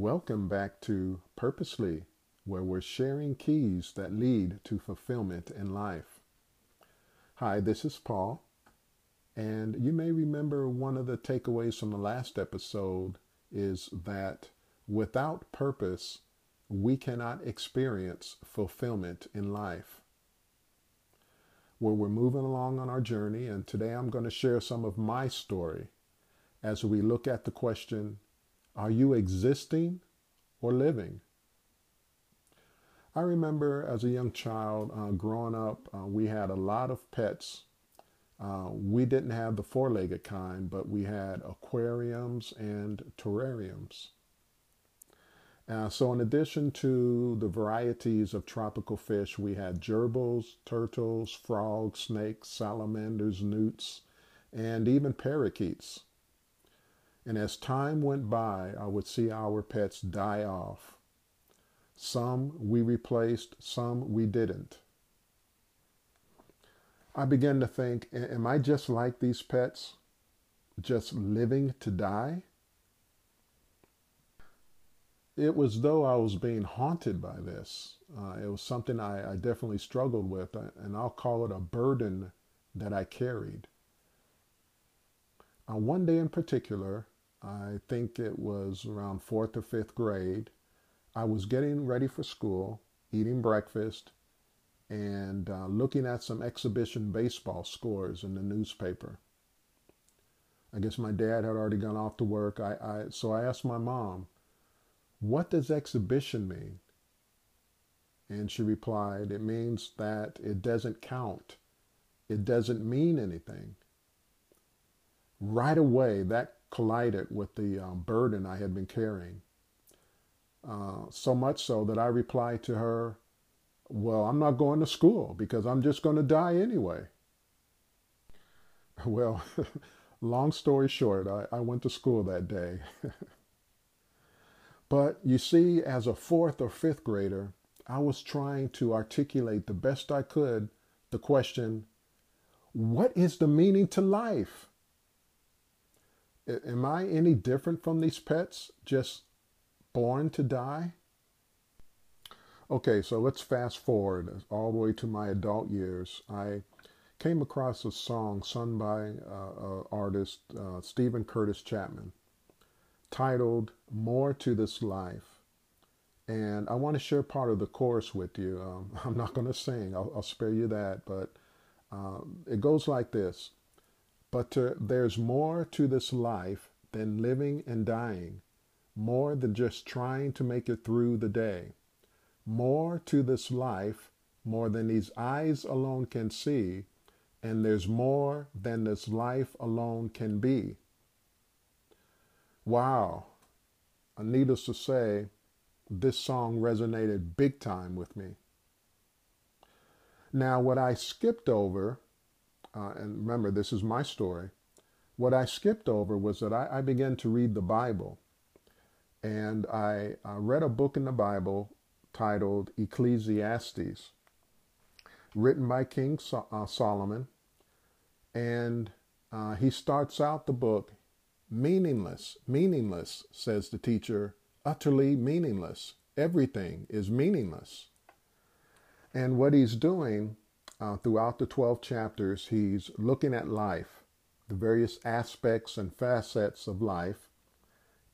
Welcome back to Purposely, where we're sharing keys that lead to fulfillment in life. Hi, this is Paul, and you may remember one of the takeaways from the last episode is that without purpose, we cannot experience fulfillment in life. Well, we're moving along on our journey, and today I'm going to share some of my story as we look at the question are you existing or living? I remember as a young child uh, growing up, uh, we had a lot of pets. Uh, we didn't have the four legged kind, but we had aquariums and terrariums. Uh, so, in addition to the varieties of tropical fish, we had gerbils, turtles, frogs, snakes, salamanders, newts, and even parakeets. And as time went by, I would see our pets die off. Some we replaced, some we didn't. I began to think, am I just like these pets, just living to die? It was though I was being haunted by this. Uh, it was something I, I definitely struggled with, uh, and I'll call it a burden that I carried. Uh, one day in particular, I think it was around fourth or fifth grade. I was getting ready for school, eating breakfast, and uh, looking at some exhibition baseball scores in the newspaper. I guess my dad had already gone off to work. I, I so I asked my mom, "What does exhibition mean?" And she replied, "It means that it doesn't count. It doesn't mean anything." Right away, that collided with the um, burden I had been carrying. Uh, so much so that I replied to her, Well, I'm not going to school because I'm just going to die anyway. Well, long story short, I, I went to school that day. but you see, as a fourth or fifth grader, I was trying to articulate the best I could the question, What is the meaning to life? Am I any different from these pets, just born to die? Okay, so let's fast forward all the way to my adult years. I came across a song sung by uh, uh, artist uh, Steven Curtis Chapman titled More to This Life. And I want to share part of the chorus with you. Um, I'm not going to sing, I'll, I'll, spare you that, but um, it goes like this but there's more to this life than living and dying, more than just trying to make it through the day. More to this life, more than these eyes alone can see, and there's more than this life alone can be. Wow. Uh, needless to say, this song resonated big time with me. Now, what I skipped over uh, and remember, this is my story. What I skipped over was that I, I began to read the Bible. And I uh, read a book in the Bible titled Ecclesiastes, written by King so- uh, Solomon. And uh, he starts out the book meaningless, meaningless, says the teacher, utterly meaningless. Everything is meaningless. And what he's doing uh, throughout the 12 chapters, he's looking at life, the various aspects and facets of life.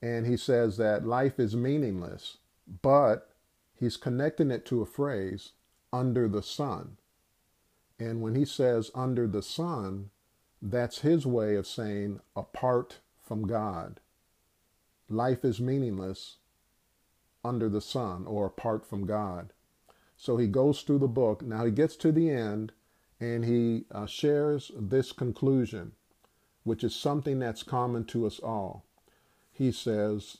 And he says that life is meaningless, but he's connecting it to a phrase, under the sun. And when he says under the sun, that's his way of saying apart from God. Life is meaningless under the sun or apart from God. So he goes through the book. Now he gets to the end and he uh, shares this conclusion, which is something that's common to us all. He says,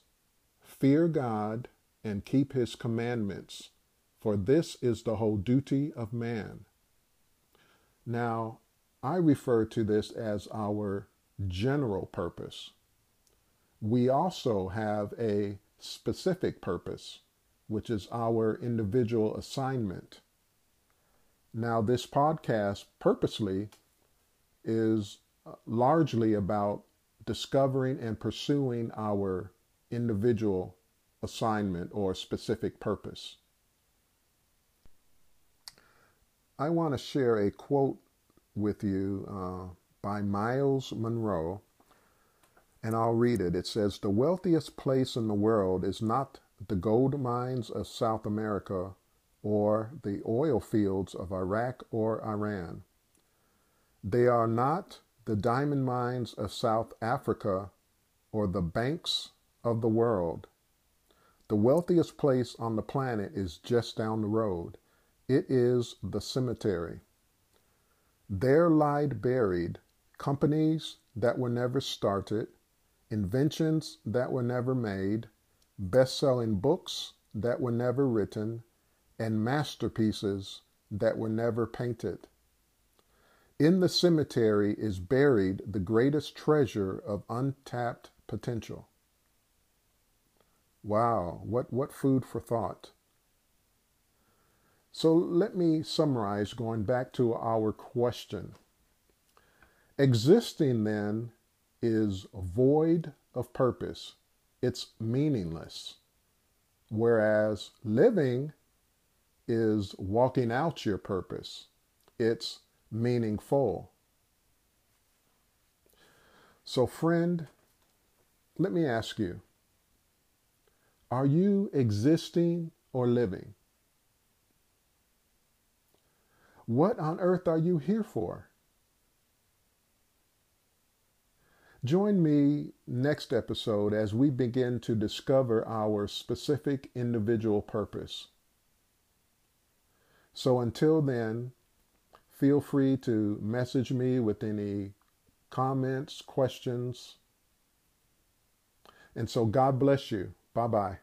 Fear God and keep his commandments, for this is the whole duty of man. Now, I refer to this as our general purpose. We also have a specific purpose which is our individual assignment. Now, this podcast purposely is uh, largely about discovering and pursuing our individual assignment or specific purpose. I want to share a quote with you uh, by Myles Munroe, and I'll read it. It says, The wealthiest place in the world is not the gold mines of South America or the oil fields of Iraq or Iran. They are not the diamond mines of South Africa or the banks of the world. The wealthiest place on the planet is just down the road. It is the cemetery. There lie buried companies that were never started, inventions that were never made, best selling books that were never written, and masterpieces that were never painted. In the cemetery is buried the greatest treasure of untapped potential. Wow, what, what food for thought. So let me summarize going back to our question. Existing then is void of purpose, it's meaningless. Whereas living is walking out your purpose, it's meaningful. So, friend, let me ask you are you existing or living? What on earth are you here for? Join me next episode as we begin to discover our specific individual purpose. So until then, feel free to message me with any comments, questions. And so God bless you. Bye bye.